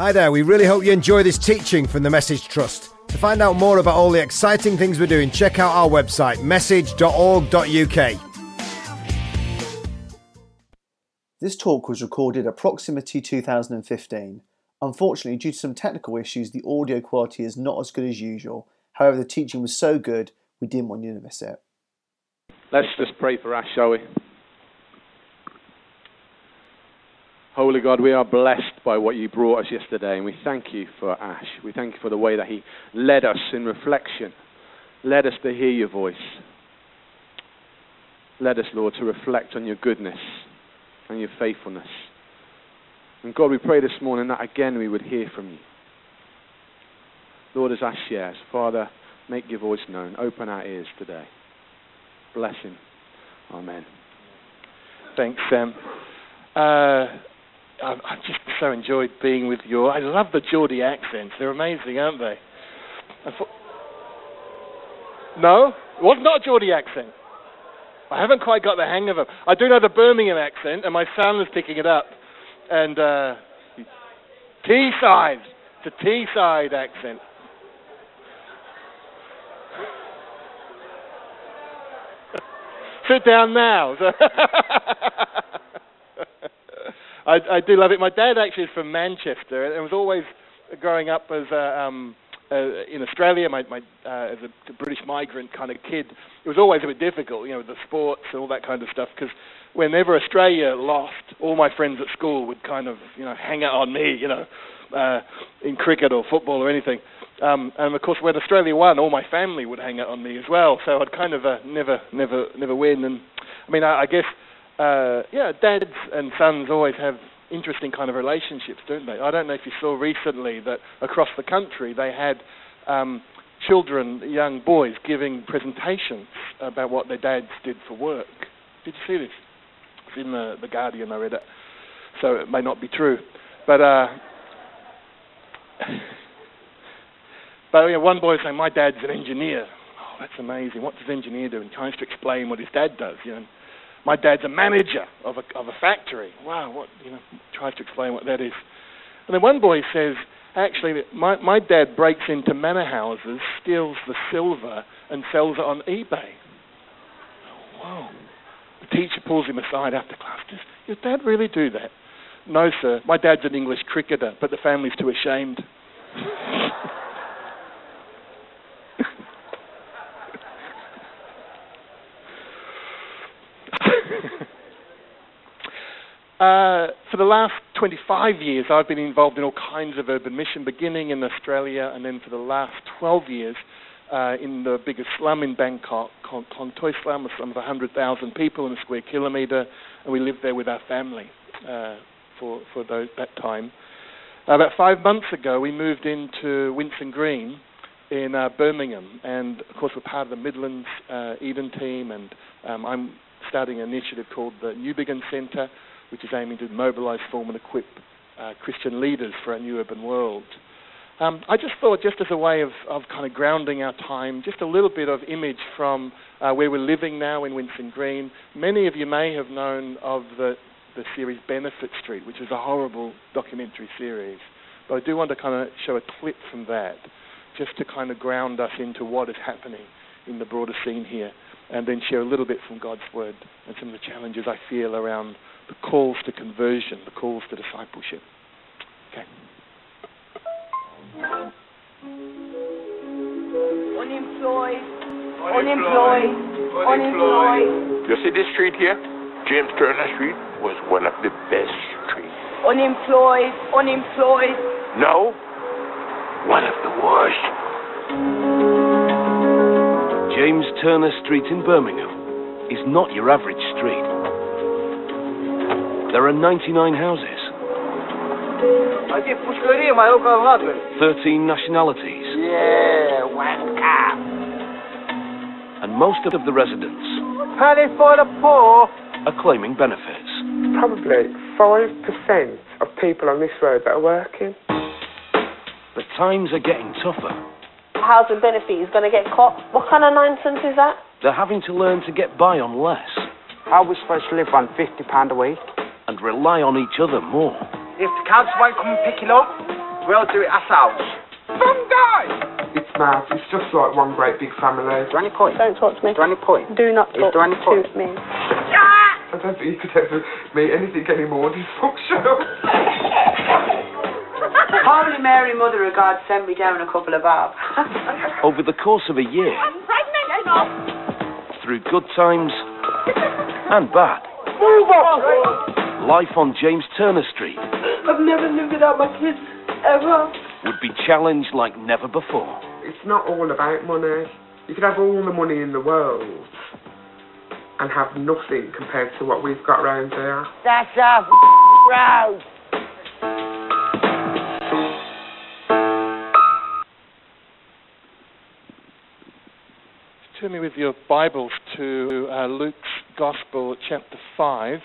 Hi there, we really hope you enjoy this teaching from the Message Trust. To find out more about all the exciting things we're doing, check out our website, message.org.uk. This talk was recorded at Proximity 2015. Unfortunately, due to some technical issues, the audio quality is not as good as usual. However, the teaching was so good, we didn't want you to miss it. Let's just pray for Ash, shall we? Holy God, we are blessed by what you brought us yesterday, and we thank you for Ash. We thank you for the way that he led us in reflection, led us to hear your voice. Led us, Lord, to reflect on your goodness and your faithfulness. And God, we pray this morning that again we would hear from you. Lord, as Ash shares, Father, make your voice known. Open our ears today. Bless him. Amen. Thanks, Sam. Uh, I've, I've just so enjoyed being with you. I love the Geordie accents. They're amazing, aren't they? Thought, no, it was not a Geordie accent. I haven't quite got the hang of them. I do know the Birmingham accent, and my son was picking it up. And uh, Teesside, it's a Teesside accent. Sit down now. I, I do love it. My dad actually is from Manchester, and was always growing up as a, um, uh, in Australia, my, my uh, as a British migrant kind of kid. It was always a bit difficult, you know, with the sports and all that kind of stuff. Because whenever Australia lost, all my friends at school would kind of, you know, hang out on me, you know, uh, in cricket or football or anything. Um, and of course, when Australia won, all my family would hang out on me as well. So I'd kind of uh, never, never, never win. And I mean, I, I guess uh, yeah, dads and sons always have interesting kind of relationships, don't they? I don't know if you saw recently that across the country they had um, children, young boys, giving presentations about what their dads did for work. Did you see this? It's in the, the Guardian, I read it. So it may not be true. But, uh, but yeah, one boy was saying, My dad's an engineer. Oh, that's amazing. What does engineer do? And tries to explain what his dad does, you know my dad's a manager of a, of a factory. Wow, what, you know, tries to explain what that is. And then one boy says, actually, my, my dad breaks into manor houses, steals the silver, and sells it on eBay. Whoa. The teacher pulls him aside after class. Does your dad really do that? No, sir. My dad's an English cricketer, but the family's too ashamed. Uh, for the last 25 years, I've been involved in all kinds of urban mission, beginning in Australia, and then for the last 12 years uh, in the biggest slum in Bangkok, Klong Toi slum, a slum of 100,000 people in a square kilometre, and we lived there with our family uh, for, for those, that time. about five months ago, we moved into Winson Green in uh, Birmingham, and of course, we're part of the Midlands uh, Eden team, and um, I'm starting an initiative called the New Newbigin Centre which is aiming to mobilize, form, and equip uh, Christian leaders for a new urban world. Um, I just thought, just as a way of, of kind of grounding our time, just a little bit of image from uh, where we're living now in Winson Green. Many of you may have known of the, the series Benefit Street, which is a horrible documentary series. But I do want to kind of show a clip from that, just to kind of ground us into what is happening in the broader scene here, and then share a little bit from God's Word and some of the challenges I feel around the calls to conversion, the calls to discipleship. Okay. Unemployed. Unemployed. Unemployed. You see this street here? James Turner Street was one of the best streets. Unemployed. Unemployed. No, one of the worst. James Turner Street in Birmingham is not your average street. There are 99 houses. 13 nationalities. Yeah, wanka. And most of the residents Penny for the poor. are claiming benefits. Probably 5% of people on this road that are working. But times are getting tougher. Housing benefit is going to get cut. What kind of nonsense is that? They're having to learn to get by on less How are we supposed to live on £50 a week? And rely on each other more. If the council won't come and pick it up, We'll do it ourselves. Some guy! It's mad. It's just like one great big family. Is there any point? Don't talk to me. Is there any point? Do not Is talk there any to point? me. I don't think you could ever meet anything any more dysfunctional. Holy Mary, Mother of God, send me down a couple of bob. Over the course of a year, through good times and bad, Move on! Life on James Turner Street I've never lived without my kids, ever. would be challenged like never before. It's not all about money. You could have all the money in the world and have nothing compared to what we've got round here. That's a road. Me with your Bibles to uh, Luke's Gospel, chapter 5,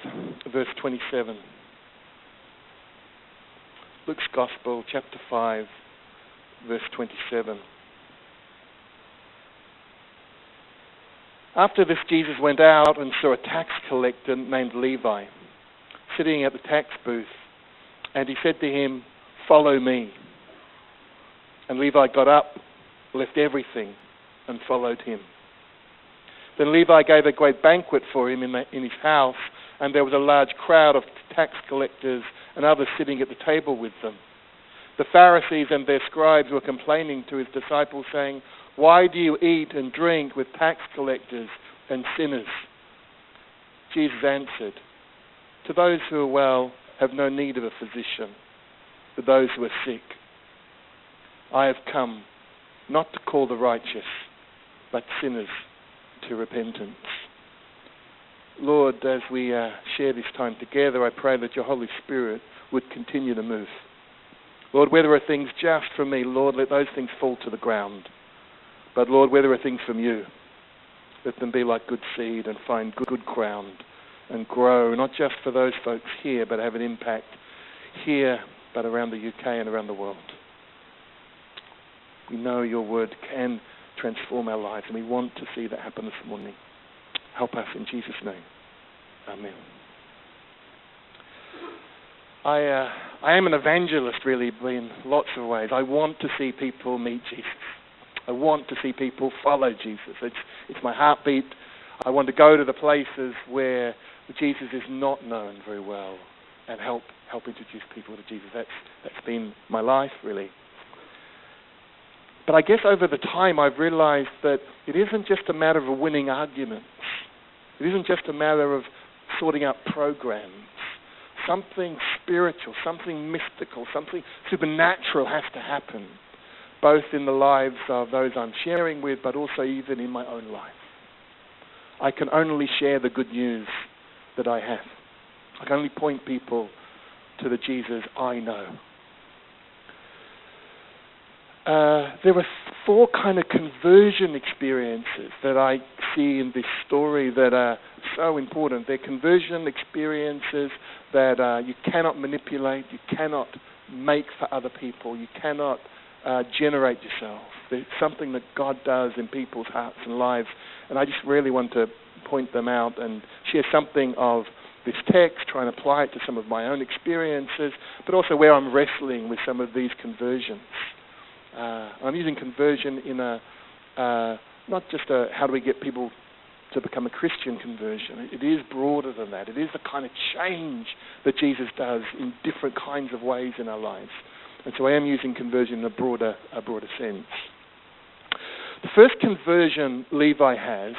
verse 27. Luke's Gospel, chapter 5, verse 27. After this, Jesus went out and saw a tax collector named Levi sitting at the tax booth, and he said to him, Follow me. And Levi got up, left everything, and followed him. Then Levi gave a great banquet for him in, the, in his house, and there was a large crowd of tax collectors and others sitting at the table with them. The Pharisees and their scribes were complaining to his disciples, saying, Why do you eat and drink with tax collectors and sinners? Jesus answered, To those who are well have no need of a physician, but those who are sick. I have come not to call the righteous, but sinners to repentance. Lord, as we uh, share this time together, I pray that your Holy Spirit would continue to move. Lord, where there are things just from me, Lord, let those things fall to the ground. But Lord, where there are things from you, let them be like good seed and find good, good ground and grow, not just for those folks here, but have an impact here, but around the UK and around the world. We know your word can transform our lives, and we want to see that happen this morning. Help us in Jesus' name. Amen. I, uh, I am an evangelist, really, in lots of ways. I want to see people meet Jesus. I want to see people follow Jesus. It's, it's my heartbeat. I want to go to the places where Jesus is not known very well and help help introduce people to Jesus. That's that's been my life, really. But I guess over the time I've realized that it isn't just a matter of winning arguments. It isn't just a matter of sorting out programs. Something spiritual, something mystical, something supernatural has to happen, both in the lives of those I'm sharing with, but also even in my own life. I can only share the good news that I have. I can only point people to the Jesus I know. Uh, there were four kind of conversion experiences that I see in this story that are so important. They're conversion experiences that uh, you cannot manipulate, you cannot make for other people, you cannot uh, generate yourself. It's something that God does in people's hearts and lives, and I just really want to point them out and share something of this text, try and apply it to some of my own experiences, but also where I'm wrestling with some of these conversions. Uh, I'm using conversion in a uh, not just a how do we get people to become a Christian conversion. It is broader than that. It is the kind of change that Jesus does in different kinds of ways in our lives. And so I am using conversion in a broader, a broader sense. The first conversion Levi has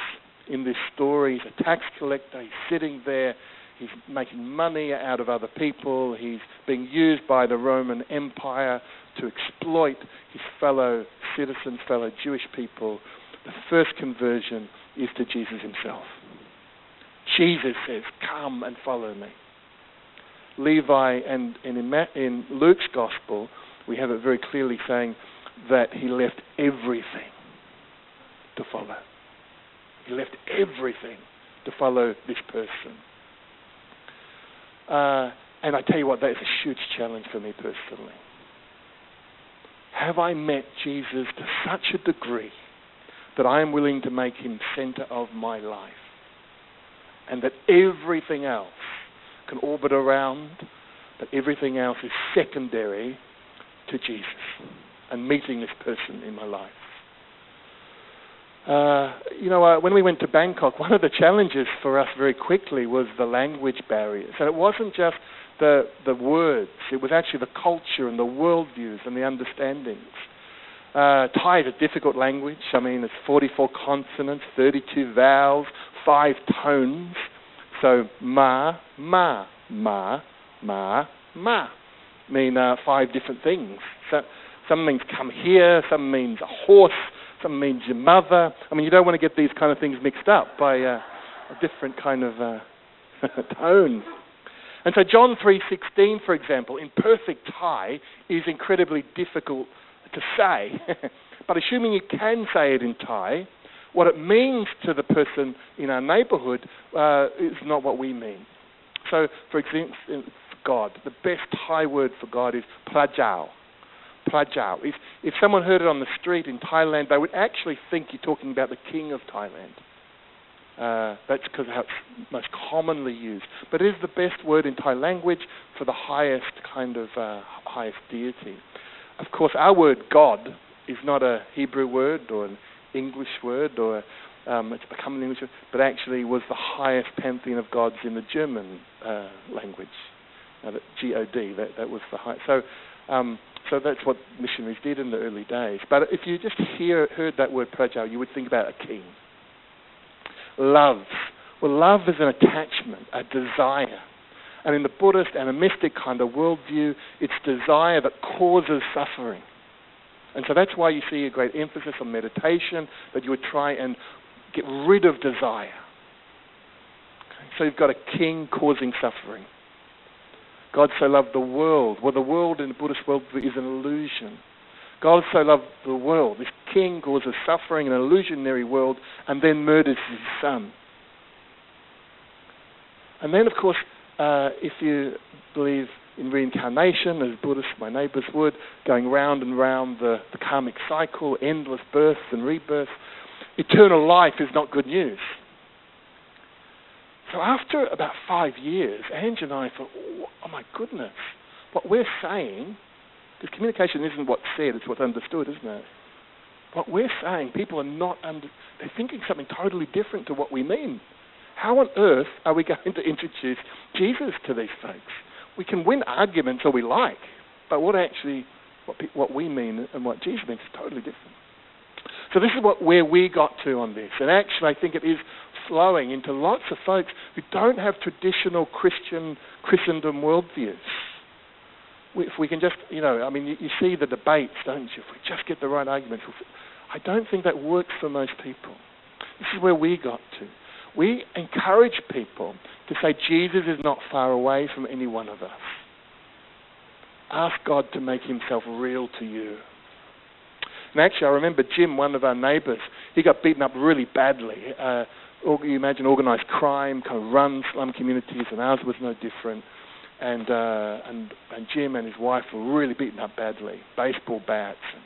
in this story, he's a tax collector. He's sitting there. He's making money out of other people. He's being used by the Roman Empire to exploit his fellow citizens, fellow Jewish people. The first conversion is to Jesus himself. Jesus says, Come and follow me. Levi, and, in, in Luke's gospel, we have it very clearly saying that he left everything to follow. He left everything to follow this person. Uh, and I tell you what, that is a huge challenge for me personally. Have I met Jesus to such a degree that I am willing to make him center of my life? And that everything else can orbit around, that everything else is secondary to Jesus and meeting this person in my life. Uh, you know, uh, when we went to Bangkok, one of the challenges for us very quickly was the language barriers. And it wasn't just the, the words, it was actually the culture and the worldviews and the understandings. Uh, Thai is a difficult language. I mean, it's 44 consonants, 32 vowels, five tones. So ma, ma, ma, ma, ma mean uh, five different things. So, some means come here, some means a horse, some means your mother. I mean, you don't want to get these kind of things mixed up by uh, a different kind of uh, tone. And so John 3:16, for example, in perfect Thai, is incredibly difficult to say. but assuming you can say it in Thai, what it means to the person in our neighborhood uh, is not what we mean. So, for example, God, the best Thai word for God is prajao. Prajao. If, if someone heard it on the street in Thailand, they would actually think you're talking about the king of Thailand. Uh, that's because how it's most commonly used. But it is the best word in Thai language for the highest kind of uh, highest deity. Of course, our word God is not a Hebrew word or an English word or um, it's become an English word, but actually was the highest pantheon of gods in the German uh, language. Now, that G-O-D, that, that was the highest. So, um, so that's what missionaries did in the early days. But if you just hear, heard that word prajao, you would think about a king. Love. Well, love is an attachment, a desire. And in the Buddhist animistic kind of worldview, it's desire that causes suffering. And so that's why you see a great emphasis on meditation, that you would try and get rid of desire. Okay? So you've got a king causing suffering. God so loved the world. Well, the world in the Buddhist worldview is an illusion. God so loved the world. This king causes suffering in an illusionary world and then murders his son. And then, of course, uh, if you believe in reincarnation, as Buddhists, my neighbors would, going round and round the, the karmic cycle, endless births and rebirths, eternal life is not good news. So after about five years, Ange and I thought, oh my goodness, what we're saying, because communication isn't what's said, it's what's understood, isn't it? What we're saying, people are not under, they're thinking something totally different to what we mean. How on earth are we going to introduce Jesus to these folks? We can win arguments all we like, but what actually, what, what we mean and what Jesus means is totally different. So this is what where we got to on this, and actually I think it is flowing into lots of folks who don't have traditional Christian Christendom worldviews. If we can just, you know, I mean, you, you see the debates, don't you? If we just get the right arguments, I don't think that works for most people. This is where we got to we encourage people to say Jesus is not far away from any one of us. Ask God to make himself real to you. And actually, I remember Jim, one of our neighbors, he got beaten up really badly. Uh, you imagine organized crime, kind of run slum communities, and ours was no different. And, uh, and, and Jim and his wife were really beaten up badly. Baseball bats and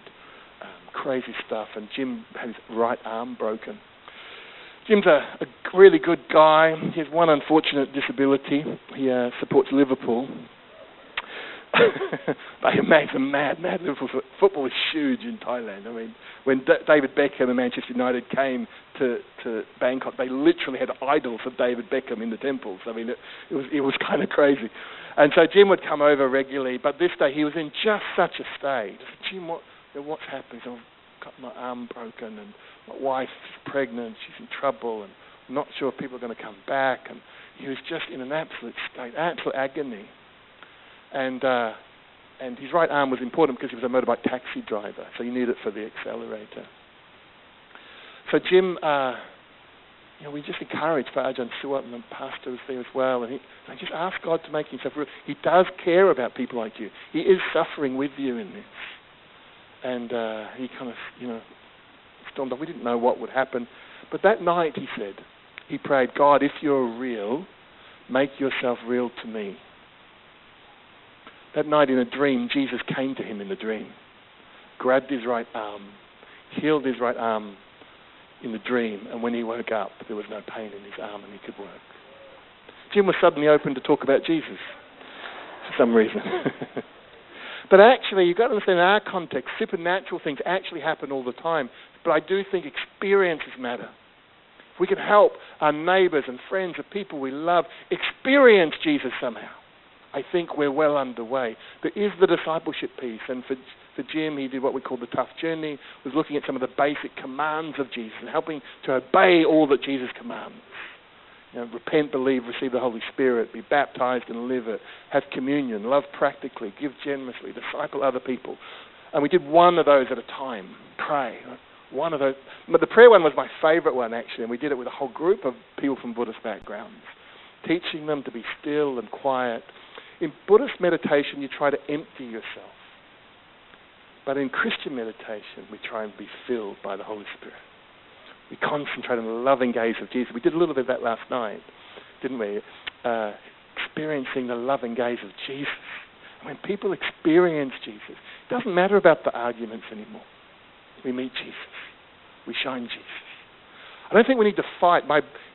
um, crazy stuff. And Jim had his right arm broken. Jim's a, a really good guy. He has one unfortunate disability. He uh, supports Liverpool. they them mad, mad. Liverpool football is huge in Thailand. I mean, when D- David Beckham and Manchester United came to, to Bangkok, they literally had idols of David Beckham in the temples. I mean, it, it was it was kind of crazy. And so Jim would come over regularly, but this day he was in just such a state. Jim, what, what's happened? I've got my arm broken and my wife's pregnant, she's in trouble, and I'm not sure if people are going to come back. And he was just in an absolute state, absolute agony. And uh, and his right arm was important because he was a motorbike taxi driver, so you need it for the accelerator. So Jim, uh, you know, we just encourage Ajahn Suat and the pastor was there as well, and he and just ask God to make himself real. He does care about people like you. He is suffering with you in this, and uh, he kind of, you know, stormed off. We didn't know what would happen. But that night, he said, he prayed, God, if you're real, make yourself real to me. That night in a dream, Jesus came to him in the dream, grabbed his right arm, healed his right arm in the dream, and when he woke up, there was no pain in his arm and he could work. Jim was suddenly open to talk about Jesus for some reason. But actually, you've got to understand in our context, supernatural things actually happen all the time. But I do think experiences matter. If we can help our neighbors and friends and people we love experience Jesus somehow, I think we're well underway. There is the discipleship piece, and for for Jim, he did what we call the tough journey, was looking at some of the basic commands of Jesus and helping to obey all that Jesus commands. You know, repent, believe, receive the Holy Spirit, be baptized and live it, have communion, love practically, give generously, disciple other people. And we did one of those at a time, pray. One of those. But the prayer one was my favorite one, actually, and we did it with a whole group of people from Buddhist backgrounds, teaching them to be still and quiet. In Buddhist meditation, you try to empty yourself. But in Christian meditation, we try and be filled by the Holy Spirit. We concentrate on the loving gaze of Jesus. We did a little bit of that last night, didn't we? Uh, experiencing the loving gaze of Jesus. When people experience Jesus, it doesn't matter about the arguments anymore. We meet Jesus. We shine Jesus. I don't think we need to fight.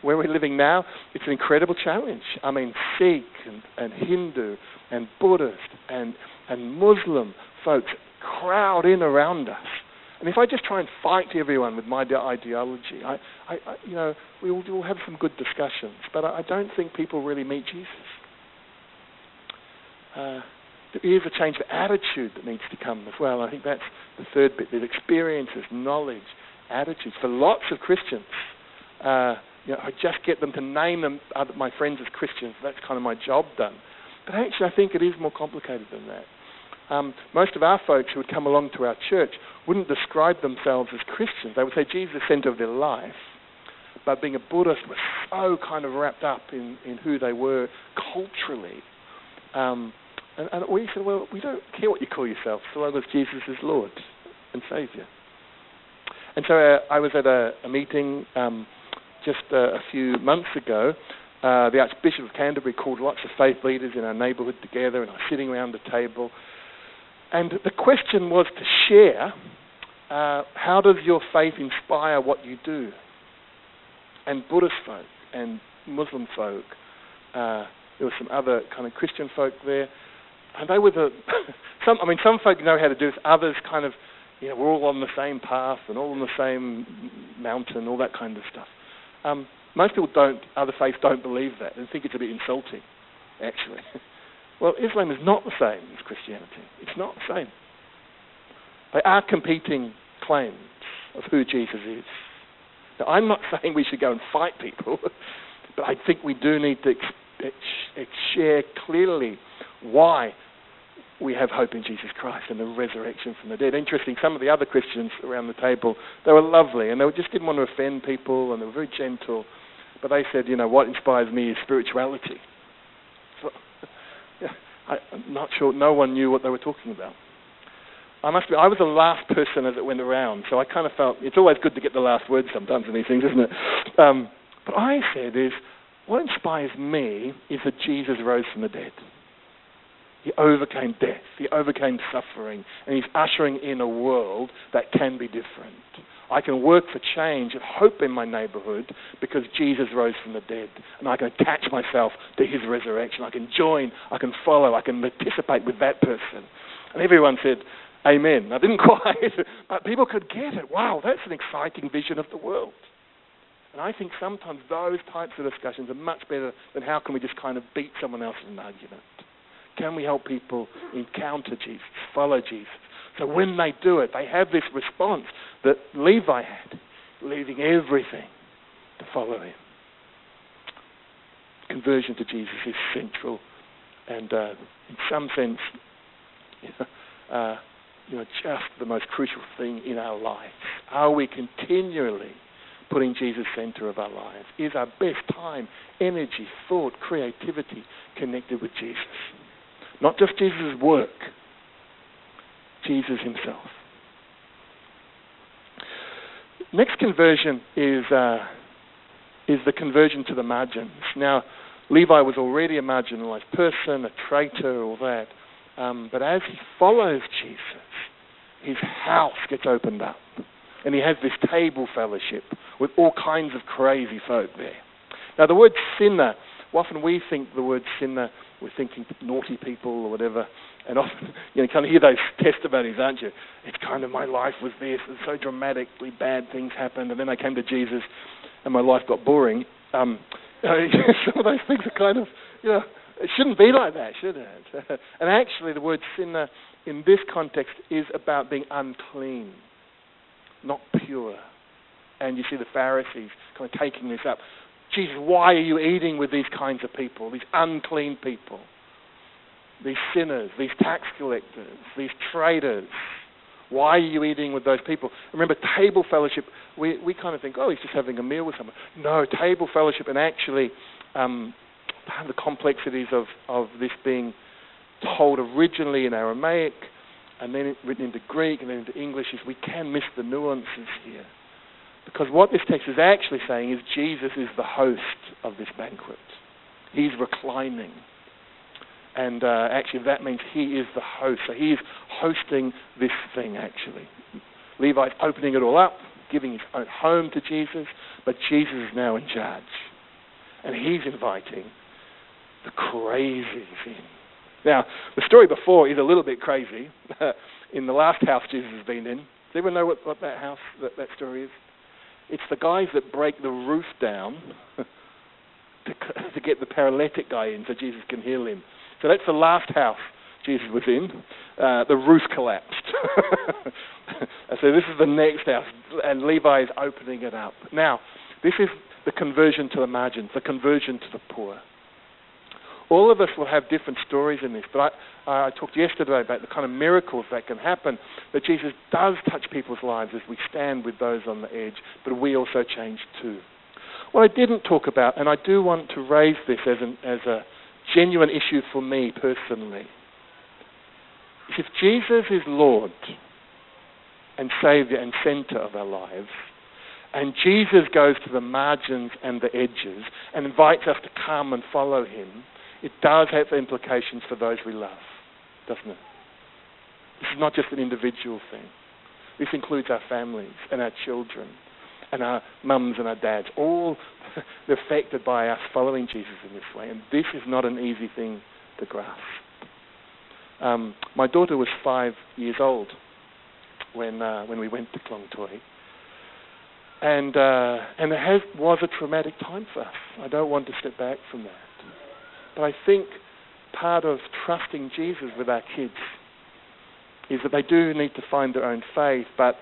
Where we're living now, it's an incredible challenge. I mean, Sikh and, and Hindu and Buddhist and, and Muslim folks crowd in around us. And if I just try and fight everyone with my ideology, I, I, I you know, we will we'll have some good discussions. But I, I don't think people really meet Jesus. Uh, there is a change of attitude that needs to come as well. I think that's the third bit: the experiences, knowledge, attitudes. For lots of Christians, uh, you know, I just get them to name them other, my friends as Christians. That's kind of my job done. But actually, I think it is more complicated than that. Um, most of our folks who would come along to our church wouldn't describe themselves as Christians. They would say Jesus is the center of their life. But being a Buddhist was so kind of wrapped up in, in who they were culturally. Um, and, and, we said, well, we don't care what you call yourself so long as Jesus is Lord and Savior. And so uh, I was at a, a meeting um, just uh, a few months ago. Uh, the Archbishop of Canterbury called lots of faith leaders in our neighbourhood together, and I was sitting around the table. And the question was to share uh, how does your faith inspire what you do? And Buddhist folk and Muslim folk, uh, there were some other kind of Christian folk there, and they were the some. I mean, some folk know how to do this. Others kind of, you know, we're all on the same path and all on the same mountain, all that kind of stuff. Um, most people don't. Other faiths don't believe that and think it's a bit insulting, actually. Well, Islam is not the same as Christianity. It's not the same. They are competing claims of who Jesus is. Now, I'm not saying we should go and fight people, but I think we do need to share clearly why we have hope in Jesus Christ and the resurrection from the dead. Interesting, some of the other Christians around the table, they were lovely and they just didn't want to offend people and they were very gentle. But they said, you know, what inspires me is spirituality. I, am not sure. No one knew what they were talking about. I must be. I was the last person as it went around, so I kind of felt it's always good to get the last word sometimes in these things, isn't it? Um, but I said is, what inspires me is that Jesus rose from the dead. He overcame death. He overcame suffering, and he's ushering in a world that can be different. I can work for change and hope in my neighborhood because Jesus rose from the dead. And I can attach myself to his resurrection. I can join, I can follow, I can participate with that person. And everyone said, Amen. I didn't quite, but people could get it. Wow, that's an exciting vision of the world. And I think sometimes those types of discussions are much better than how can we just kind of beat someone else in an argument. Can we help people encounter Jesus, follow Jesus, so when they do it, they have this response that Levi had, leaving everything to follow him. Conversion to Jesus is central, and uh, in some sense, you know, uh, you know, just the most crucial thing in our lives. Are we continually putting Jesus center of our lives? Is our best time, energy, thought, creativity connected with Jesus? Not just Jesus' work, Jesus himself. Next conversion is, uh, is the conversion to the margins. Now, Levi was already a marginalized person, a traitor, all that. Um, but as he follows Jesus, his house gets opened up. And he has this table fellowship with all kinds of crazy folk there. Now, the word sinner, often we think the word sinner we're thinking naughty people or whatever. And often, you know, kind of hear those testimonies, aren't you? It's kind of my life was this, and so dramatically bad things happened, and then I came to Jesus, and my life got boring. Um, some of those things are kind of, you know, it shouldn't be like that, should it? and actually, the word sinner in this context is about being unclean, not pure. And you see the Pharisees kind of taking this up. Jesus, why are you eating with these kinds of people, these unclean people, these sinners, these tax collectors, these traitors? Why are you eating with those people? Remember, table fellowship, we, we kind of think, oh, he's just having a meal with someone. No, table fellowship, and actually, um, the complexities of, of this being told originally in Aramaic and then written into Greek and then into English is we can miss the nuances here. Because what this text is actually saying is Jesus is the host of this banquet. He's reclining. And uh, actually, that means he is the host. So he's hosting this thing, actually. Levi's opening it all up, giving his own home to Jesus, but Jesus is now in charge. And he's inviting the crazies in. Now, the story before is a little bit crazy. in the last house Jesus has been in, does anyone know what, what that house, that, that story is? It's the guys that break the roof down to, to get the paralytic guy in so Jesus can heal him. So that's the last house Jesus was in. Uh, the roof collapsed. so this is the next house, and Levi is opening it up. Now, this is the conversion to the margins, the conversion to the poor. All of us will have different stories in this, but I, I talked yesterday about the kind of miracles that can happen, that Jesus does touch people's lives as we stand with those on the edge, but we also change too. What I didn't talk about, and I do want to raise this as, an, as a genuine issue for me personally, is if Jesus is Lord and Savior and center of our lives, and Jesus goes to the margins and the edges and invites us to come and follow him, it does have implications for those we love, doesn't it? This is not just an individual thing. This includes our families and our children and our mums and our dads. All they're affected by us following Jesus in this way. And this is not an easy thing to grasp. Um, my daughter was five years old when uh, when we went to Klong Toi. And uh, and it has, was a traumatic time for us. I don't want to step back from that. But I think part of trusting Jesus with our kids is that they do need to find their own faith, but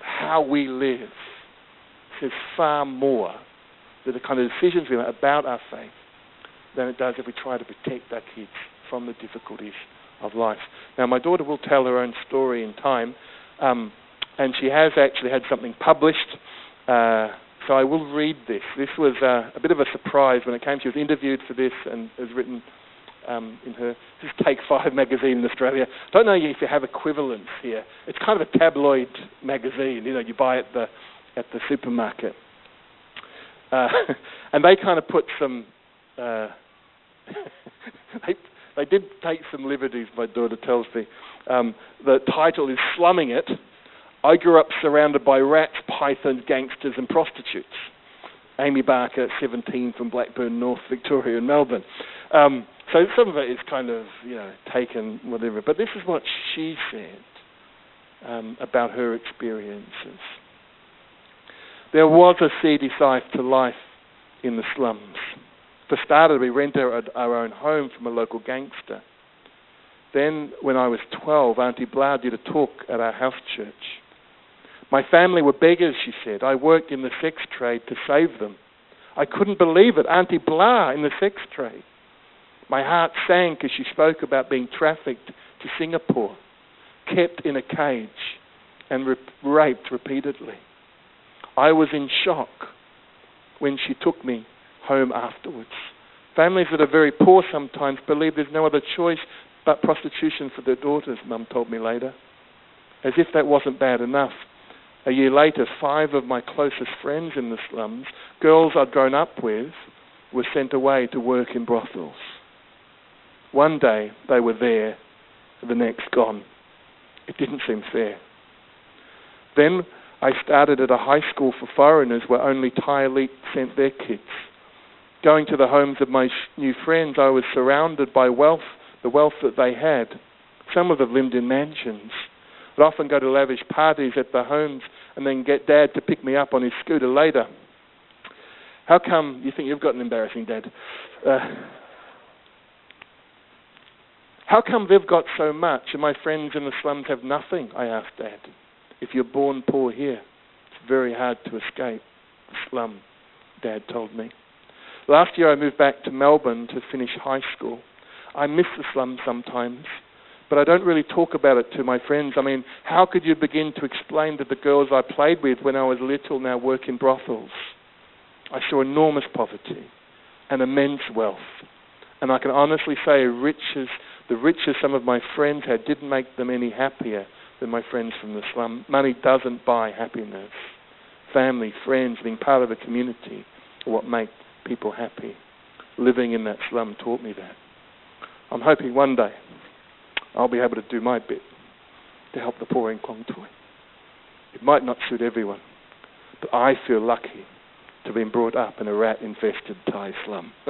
how we live says far more that the kind of decisions we make about our faith than it does if we try to protect our kids from the difficulties of life. Now, my daughter will tell her own story in time, um, and she has actually had something published. Uh, so I will read this. This was uh, a bit of a surprise when it came. She was interviewed for this and has written um, in her this Take Five magazine in Australia. Don't know if you have equivalents here. It's kind of a tabloid magazine. You know, you buy at the at the supermarket. Uh, and they kind of put some. Uh, they they did take some liberties. My daughter tells me. Um, the title is "Slumming It." I grew up surrounded by rats, pythons, gangsters, and prostitutes. Amy Barker, 17, from Blackburn North, Victoria, and Melbourne. Um, so some of it is kind of, you know, taken, whatever. But this is what she said um, about her experiences. There was a seedy side to life in the slums. For starters, we rented our own home from a local gangster. Then, when I was 12, Auntie Blau did a talk at our house church. My family were beggars, she said. I worked in the sex trade to save them. I couldn't believe it. Auntie Blau in the sex trade. My heart sank as she spoke about being trafficked to Singapore, kept in a cage, and re- raped repeatedly. I was in shock when she took me home afterwards. Families that are very poor sometimes believe there's no other choice but prostitution for their daughters, Mum told me later. As if that wasn't bad enough. A year later, five of my closest friends in the slums, girls I'd grown up with, were sent away to work in brothels. One day they were there, the next gone. It didn't seem fair. Then I started at a high school for foreigners where only Thai elite sent their kids. Going to the homes of my new friends, I was surrounded by wealth, the wealth that they had. Some of them lived in mansions. I'd often go to lavish parties at the homes and then get dad to pick me up on his scooter later. How come you think you've got an embarrassing dad? Uh, how come they've got so much and my friends in the slums have nothing? I asked Dad. If you're born poor here, it's very hard to escape the slum, Dad told me. Last year I moved back to Melbourne to finish high school. I miss the slum sometimes, but I don't really talk about it to my friends. I mean, how could you begin to explain to the girls I played with when I was little now work in brothels? I saw enormous poverty and immense wealth. And I can honestly say riches the riches some of my friends had didn't make them any happier than my friends from the slum. Money doesn't buy happiness. Family, friends, being part of a community are what make people happy. Living in that slum taught me that. I'm hoping one day I'll be able to do my bit to help the poor in Klong Toi. It might not suit everyone, but I feel lucky to have been brought up in a rat infested Thai slum.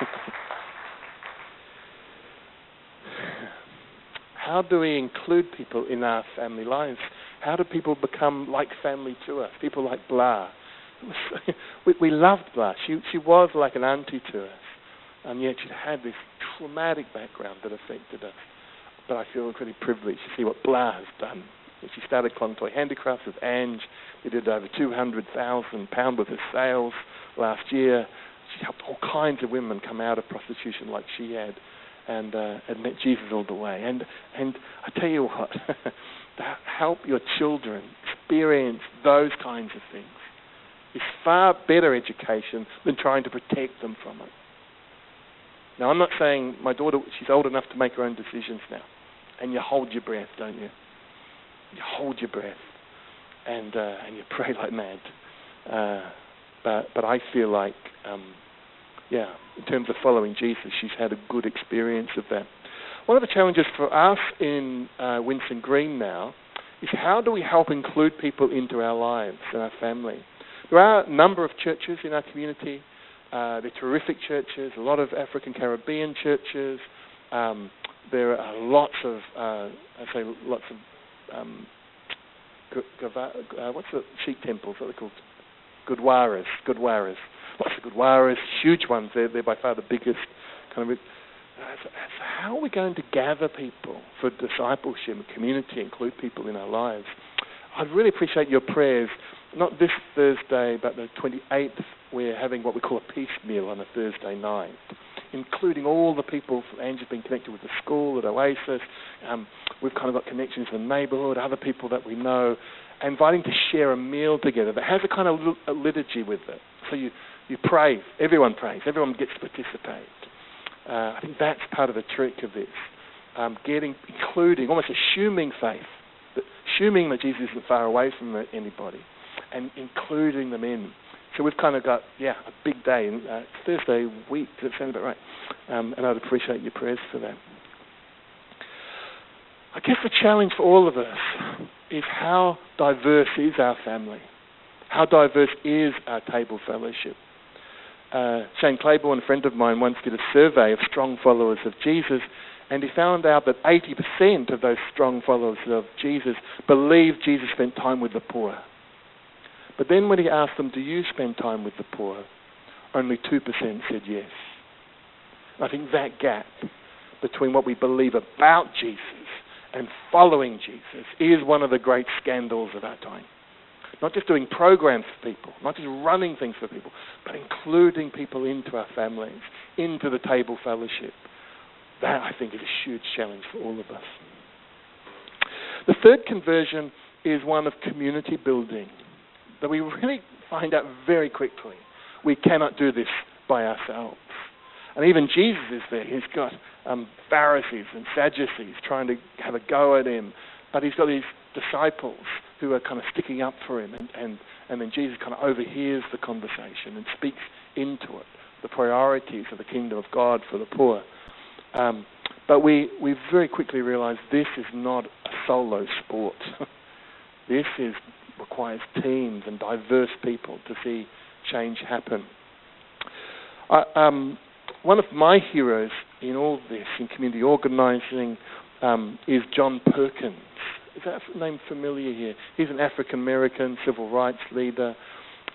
How do we include people in our family lives? How do people become like family to us? People like Blah. we, we loved Blah. She, she was like an auntie to us, and yet she had this traumatic background that affected us. But I feel incredibly privileged to see what Blah has done. She started Toi Handicrafts with Ange. They did over £200,000 worth of sales last year. She helped all kinds of women come out of prostitution like she had and uh, and met Jesus all the way. And and I tell you what, to help your children experience those kinds of things is far better education than trying to protect them from it. Now, I'm not saying my daughter, she's old enough to make her own decisions now. And you hold your breath, don't you? You hold your breath and uh, and you pray like mad. Uh, but but I feel like um, yeah, in terms of following Jesus, she's had a good experience of that. One of the challenges for us in uh, Winson Green now is how do we help include people into our lives and our family? There are a number of churches in our community. Uh, they're terrific churches, a lot of African Caribbean churches. Um, there are lots of, uh, I say, lots of, um, uh, what's the Sikh temples? What are they called? Gurdwaras. Gurdwaras lots of Gurdwaras, huge ones. They're, they're by far the biggest kind of. So, so how are we going to gather people for discipleship community, include people in our lives? I'd really appreciate your prayers. Not this Thursday, but the 28th, we're having what we call a peace meal on a Thursday night, including all the people. Angie's been connected with the school at Oasis. Um, we've kind of got connections in the neighbourhood, other people that we know, inviting to share a meal together that has a kind of liturgy with it. So you you pray. Everyone prays. Everyone gets to participate. Uh, I think that's part of the trick of this. Um, getting, including, almost assuming faith, that, assuming that Jesus isn't far away from anybody, and including them in. So we've kind of got, yeah, a big day, and uh, Thursday week. Does that sound about right? Um, and I'd appreciate your prayers for that. I guess the challenge for all of us is how diverse is our family? How diverse is our table fellowship? uh, Shane Claiborne, a friend of mine, once did a survey of strong followers of Jesus, and he found out that 80% of those strong followers of Jesus believed Jesus spent time with the poor. But then when he asked them, Do you spend time with the poor? Only 2% said yes. I think that gap between what we believe about Jesus and following Jesus is one of the great scandals of our time. Not just doing programs for people, not just running things for people, but including people into our families, into the table fellowship. That, I think, is a huge challenge for all of us. The third conversion is one of community building that we really find out very quickly. We cannot do this by ourselves. And even Jesus is there. He's got um, Pharisees and Sadducees trying to have a go at him. But he's got these disciples who are kind of sticking up for him, and, and, and then Jesus kind of overhears the conversation and speaks into it, the priorities of the kingdom of God for the poor. Um, but we, we very quickly realize this is not a solo sport. This is requires teams and diverse people to see change happen. I, um, one of my heroes in all this, in community organizing, um, is John Perkins. Is that name familiar here? He's an African American civil rights leader,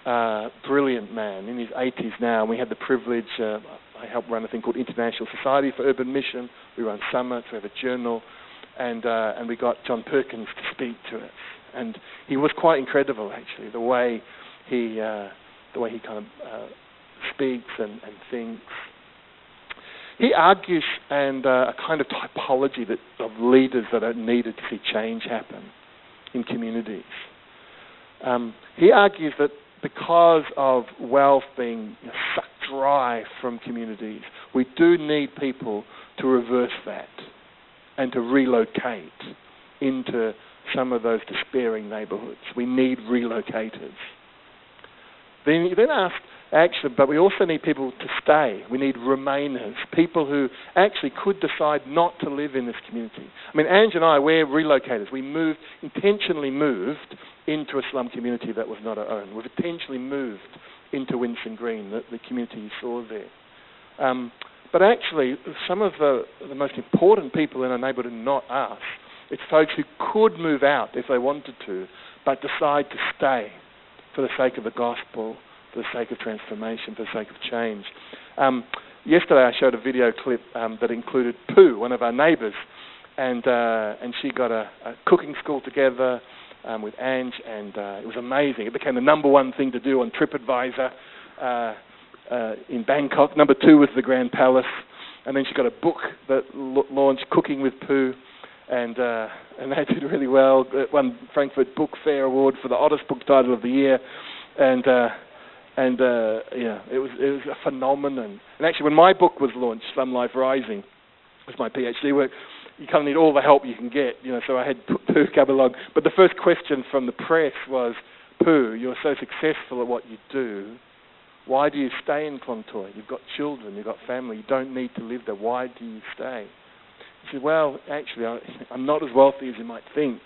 uh, brilliant man in his 80s now. And we had the privilege, uh, I helped run a thing called International Society for Urban Mission. We run summits, we have a journal, and, uh, and we got John Perkins to speak to us. And he was quite incredible, actually, the way he, uh, the way he kind of uh, speaks and, and thinks. He argues and uh, a kind of typology that, of leaders that are needed to see change happen in communities. Um, he argues that because of wealth being you know, sucked dry from communities, we do need people to reverse that and to relocate into some of those despairing neighborhoods. We need relocators. Then you then ask, actually, but we also need people to stay. We need remainers, people who actually could decide not to live in this community. I mean, Ange and I, we're relocators. We moved, intentionally moved into a slum community that was not our own. We've intentionally moved into Winson Green, the, the community you saw there. Um, but actually, some of the, the most important people in our neighborhood are not us. It's folks who could move out if they wanted to, but decide to stay for the sake of the gospel, for the sake of transformation, for the sake of change. Um, yesterday, I showed a video clip um, that included Pooh, one of our neighbours, and uh, and she got a, a cooking school together um, with Ange, and uh, it was amazing. It became the number one thing to do on TripAdvisor uh, uh, in Bangkok. Number two was the Grand Palace, and then she got a book that l- launched, Cooking with Pooh and uh, and that did really well. It won Frankfurt Book Fair Award for the oddest book title of the year, and uh, and uh, yeah, it was it was a phenomenon. And actually, when my book was launched, Slum Life Rising, was my PhD work. You kind of need all the help you can get, you know. So I had Pooh come along. But the first question from the press was, Pooh, you're so successful at what you do. Why do you stay in Klong Toi? You've got children, you've got family. You don't need to live there. Why do you stay? He said, "Well, actually, I, I'm not as wealthy as you might think,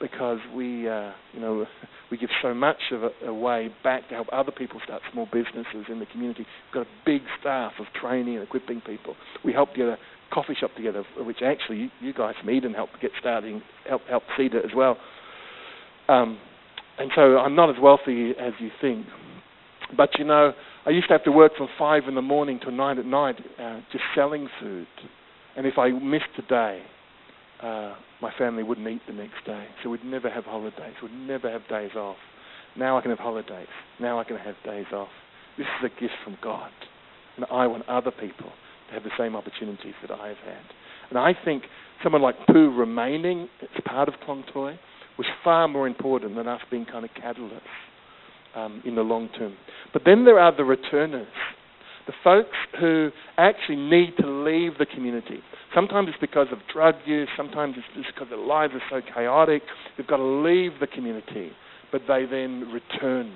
because we, uh, you know, we give so much of it away back to help other people start small businesses in the community. We've got a big staff of training and equipping people. We help get a coffee shop together, which actually you, guys from Eden helped get starting, help help seed it as well. Um, and so I'm not as wealthy as you think, but you know, I used to have to work from five in the morning till nine at night, uh, just selling food." And if I missed a day, uh, my family wouldn't eat the next day. So we'd never have holidays. We'd never have days off. Now I can have holidays. Now I can have days off. This is a gift from God. And I want other people to have the same opportunities that I have had. And I think someone like Pooh remaining as part of Klong Toi was far more important than us being kind of catalysts um, in the long term. But then there are the returners the folks who actually need to leave the community. Sometimes it's because of drug use, sometimes it's just because their lives are so chaotic. They've got to leave the community, but they then return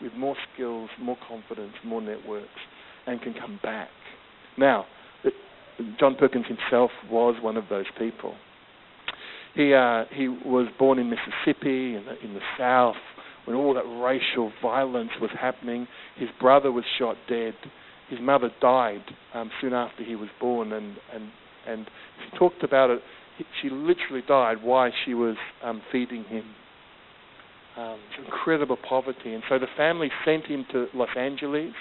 with more skills, more confidence, more networks, and can come back. Now, John Perkins himself was one of those people. He uh, he was born in Mississippi in the, in the South when all that racial violence was happening. His brother was shot dead his mother died um, soon after he was born, and and and she talked about it. She literally died while she was um, feeding him. Um, incredible poverty, and so the family sent him to Los Angeles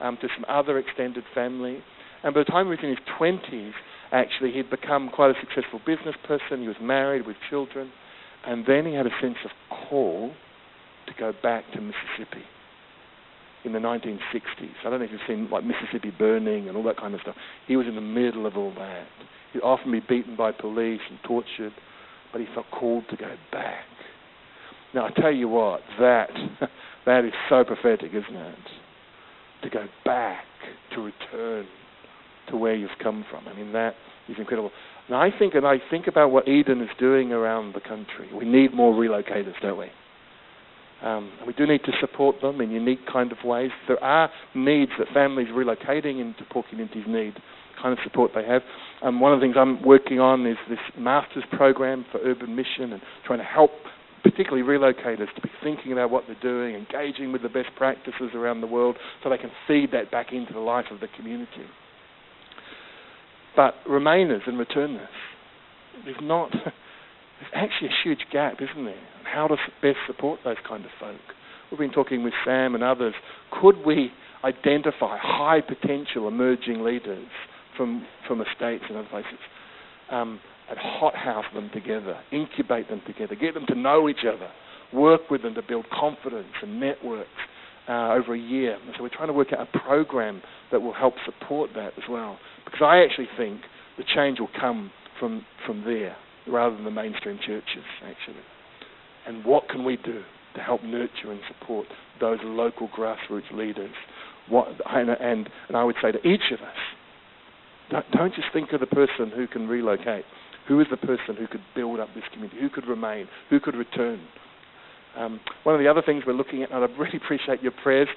um, to some other extended family. And by the time he was in his twenties, actually, he'd become quite a successful business person. He was married with children, and then he had a sense of call to go back to Mississippi in the 1960s. I don't know if you've seen like Mississippi Burning and all that kind of stuff. He was in the middle of all that. He'd often be beaten by police and tortured, but he felt called to go back. Now I tell you what, that that is so prophetic, isn't it? To go back, to return to where you've come from. I mean that is incredible. And I think and I think about what Eden is doing around the country. We need more relocators, don't we? Um, we do need to support them in unique kind of ways. There are needs that families relocating into poor communities need, kind of support they have. Um, one of the things I'm working on is this master's program for urban mission and trying to help particularly relocators, to be thinking about what they're doing, engaging with the best practices around the world so they can feed that back into the life of the community. But Remainers and returners, there's not, there's actually a huge gap, isn't there, how to best support those kind of folk. We've been talking with Sam and others. Could we identify high potential emerging leaders from, from estates and other places? Um, and hothouse them together, incubate them together, get them to know each other, work with them to build confidence and networks uh, over a year. And so we're trying to work out a program that will help support that as well. Because I actually think the change will come from, from there rather than the mainstream churches, actually. And what can we do to help nurture and support those local grassroots leaders? What, and, and, and I would say to each of us, don't, don't just think of the person who can relocate. Who is the person who could build up this community? Who could remain? Who could return? Um, one of the other things we're looking at, and I really appreciate your prayers.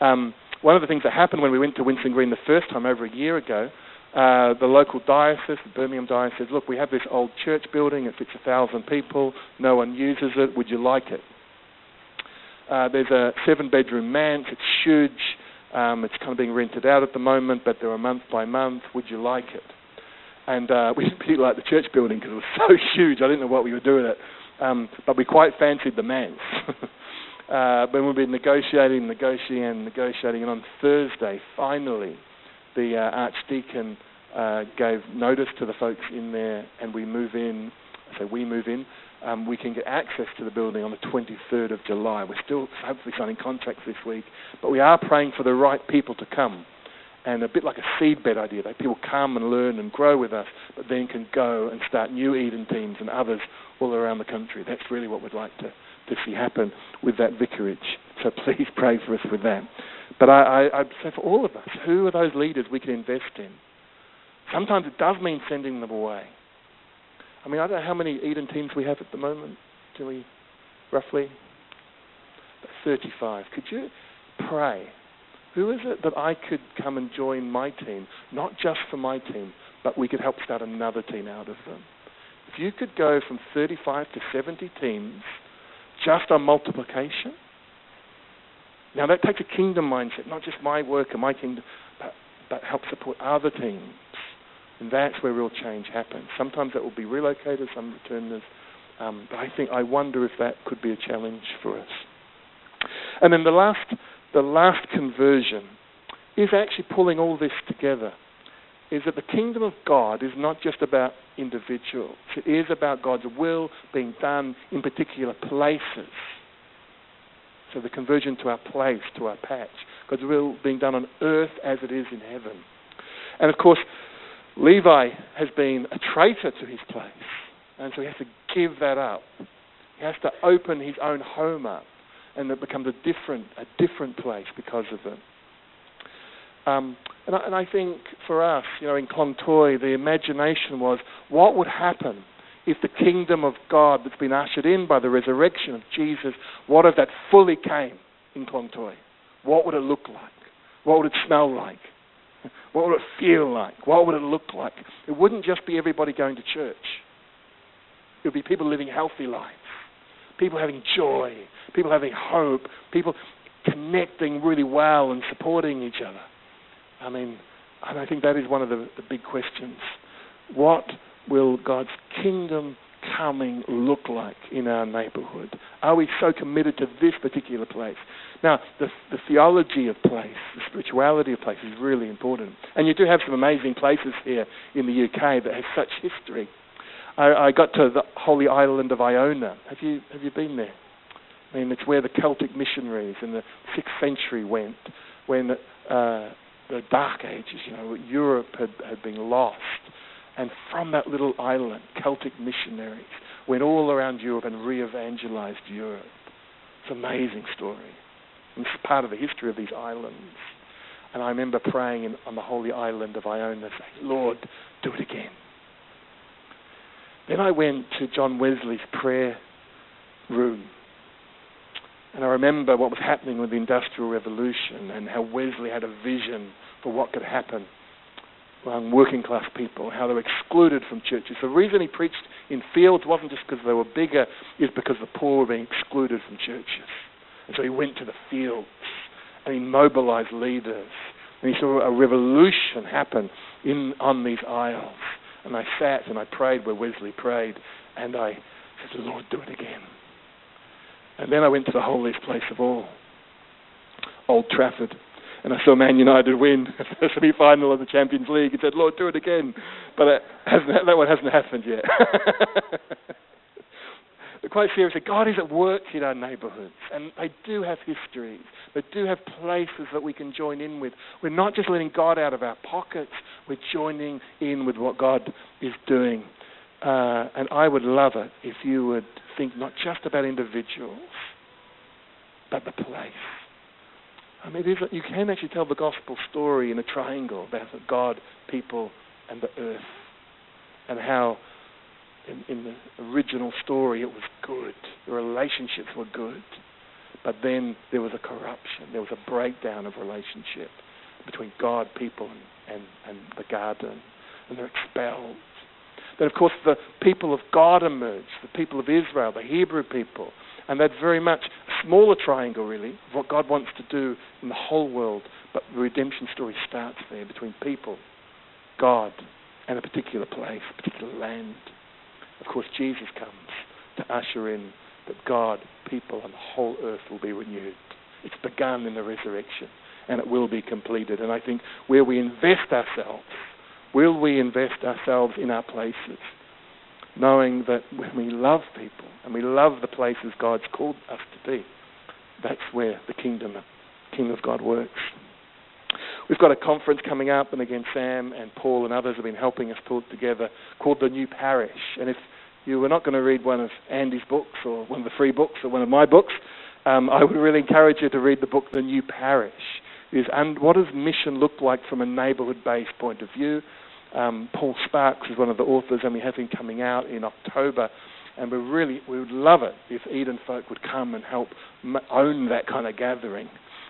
Um, one of the things that happened when we went to Winson Green the first time over a year ago, uh, the local diocese, the Birmingham diocese, "Look, we have this old church building. It fits a thousand people. No one uses it. Would you like it?" Uh, there's a seven-bedroom manse. It's huge. Um, it's kind of being rented out at the moment, but there are month by month. Would you like it? And uh, we didn't particularly like the church building because it was so huge. I didn't know what we were doing it. Um, but we quite fancied the manse. uh, when we've been negotiating, negotiating, negotiating, and on Thursday, finally, the uh, archdeacon uh, gave notice to the folks in there, and we move in. So we move in. Um, we can get access to the building on the 23rd of July. We're still hopefully signing contracts this week, but we are praying for the right people to come and a bit like a seedbed idea that people come and learn and grow with us, but then can go and start new Eden teams and others all around the country. That's really what we'd like to, to see happen with that vicarage. So please pray for us with that. But I, I, I'd say for all of us, who are those leaders we can invest in? Sometimes it does mean sending them away. I mean, I don't know how many Eden teams we have at the moment. Do we, roughly? 35. Could you pray who is it that I could come and join my team, not just for my team, but we could help start another team out of them? If you could go from 35 to 70 teams just on multiplication, now that takes a kingdom mindset, not just my work and my kingdom, but, but help support other teams. And that's where real change happens. Sometimes that will be relocators, some returners. Um, but I think I wonder if that could be a challenge for us. And then the last the last conversion is actually pulling all this together. Is that the kingdom of God is not just about individuals, it is about God's will being done in particular places. So the conversion to our place, to our patch. God's will being done on earth as it is in heaven. And of course, Levi has been a traitor to his place. And so he has to give that up. He has to open his own home up and it becomes a different, a different place because of it. Um, and, I, and, I, think for us, you know, in Klong Toi, the imagination was what would happen if the kingdom of God that's been ushered in by the resurrection of Jesus, what if that fully came in Klong Toi? What would it look like? What would it smell like? What would it feel like? What would it look like? It wouldn't just be everybody going to church. It would be people living healthy lives people having joy, people having hope, people connecting really well and supporting each other. I mean, and I think that is one of the, the big questions. What will God's kingdom coming look like in our neighborhood? Are we so committed to this particular place? Now, the, the theology of place, the spirituality of place is really important. And you do have some amazing places here in the UK that have such history. I, I got to the holy island of Iona. Have you have you been there? I mean, it's where the Celtic missionaries in the sixth century went, when uh, the Dark Ages, you know, Europe had had been lost, and from that little island, Celtic missionaries went all around Europe and re-evangelized Europe. It's an amazing story. It's part of the history of these islands. And I remember praying in, on the holy island of Iona, saying, Lord, do it again. Then I went to John Wesley's prayer room. And I remember what was happening with the Industrial Revolution and how Wesley had a vision for what could happen among working class people, how they were excluded from churches. The reason he preached in fields wasn't just because they were bigger, is because the poor were being excluded from churches. And so he went to the fields and he mobilized leaders. And he saw a revolution happen in on these isles. And I sat and I prayed where Wesley prayed, and I said, Lord, do it again. And then I went to the holiest place of all, Old Trafford. And I saw Man United win the semi final of the Champions League and said, Lord, do it again. But hasn't, that one hasn't happened yet. but quite seriously, God is at work in our neighborhoods, and they do have histories. They do have places that we can join in with. We're not just letting God out of our pockets, we're joining in with what God is doing. Uh, and I would love it if you would think not just about individuals, but the place. I mean, you can actually tell the gospel story in a triangle about God, people, and the earth, and how in, in the original story it was good. The relationships were good. But then there was a corruption. There was a breakdown of relationship between God, people, and, and, and the garden. And they're expelled. Then, of course, the people of God emerged, the people of Israel, the Hebrew people. And that's very much smaller triangle, really, of what God wants to do in the whole world. But the redemption story starts there between people, God, and a particular place, a particular land. Of course, Jesus comes to usher in that God, people, and the whole earth will be renewed. It's begun in the resurrection, and it will be completed. And I think where we invest ourselves, will we invest ourselves in our places? Knowing that when we love people and we love the places God's called us to be, that's where the kingdom, kingdom of God works. We've got a conference coming up, and again, Sam and Paul and others have been helping us talk together called The New Parish. And if you were not going to read one of Andy's books or one of the free books or one of my books, um, I would really encourage you to read the book The New Parish. Is and what does mission look like from a neighbourhood-based point of view? Um, Paul Sparks is one of the authors, and we have him coming out in October. And we really we would love it if Eden folk would come and help own that kind of gathering.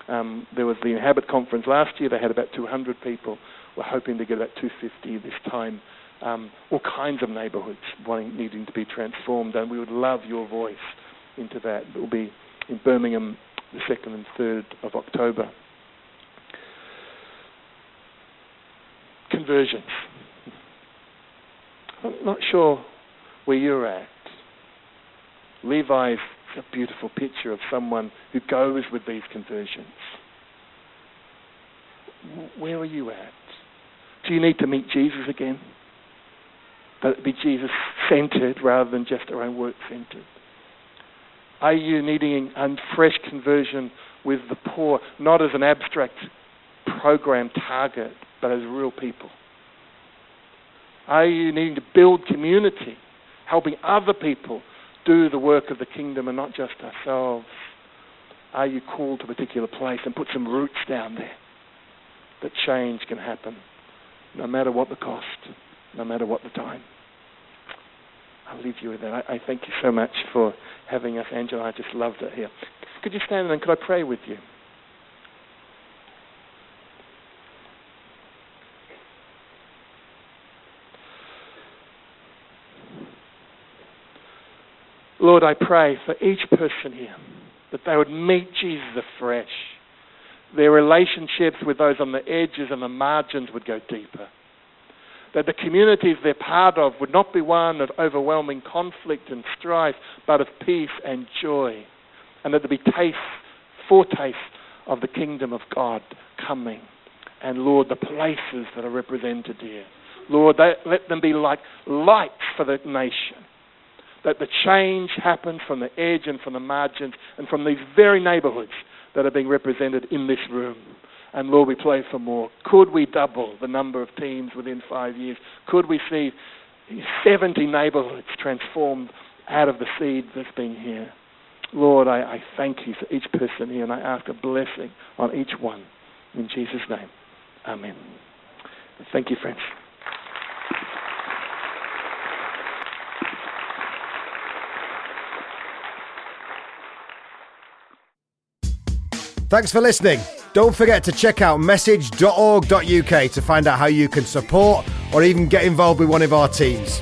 Um, there was the Inhabit conference last year; they had about 200 people. We're hoping to get about 250 this time. Um, all kinds of neighbourhoods wanting, needing to be transformed, and we would love your voice into that. It will be in Birmingham the 2nd and 3rd of October. Conversions. I'm not sure where you're at. Levi's a beautiful picture of someone who goes with these conversions. Where are you at? Do you need to meet Jesus again? That it be Jesus centered rather than just our own work centered? Are you needing a fresh conversion with the poor, not as an abstract program target, but as real people? Are you needing to build community, helping other people do the work of the kingdom and not just ourselves? Are you called to a particular place and put some roots down there that change can happen, no matter what the cost, no matter what the time? I'll leave you with that. I, I thank you so much for having us, Angela. I just loved it here. Could you stand and could I pray with you? Lord, I pray for each person here that they would meet Jesus afresh. Their relationships with those on the edges and the margins would go deeper. That the communities they're part of would not be one of overwhelming conflict and strife, but of peace and joy. And that there be taste, foretaste of the kingdom of God coming. And Lord, the places that are represented here. Lord, they, let them be like lights for the nation that the change happens from the edge and from the margins and from these very neighborhoods that are being represented in this room. And Lord, we pray for more. Could we double the number of teams within five years? Could we see 70 neighborhoods transformed out of the seed that's been here? Lord, I, I thank you for each person here and I ask a blessing on each one. In Jesus' name, amen. Thank you, friends. Thanks for listening. Don't forget to check out message.org.uk to find out how you can support or even get involved with one of our teams.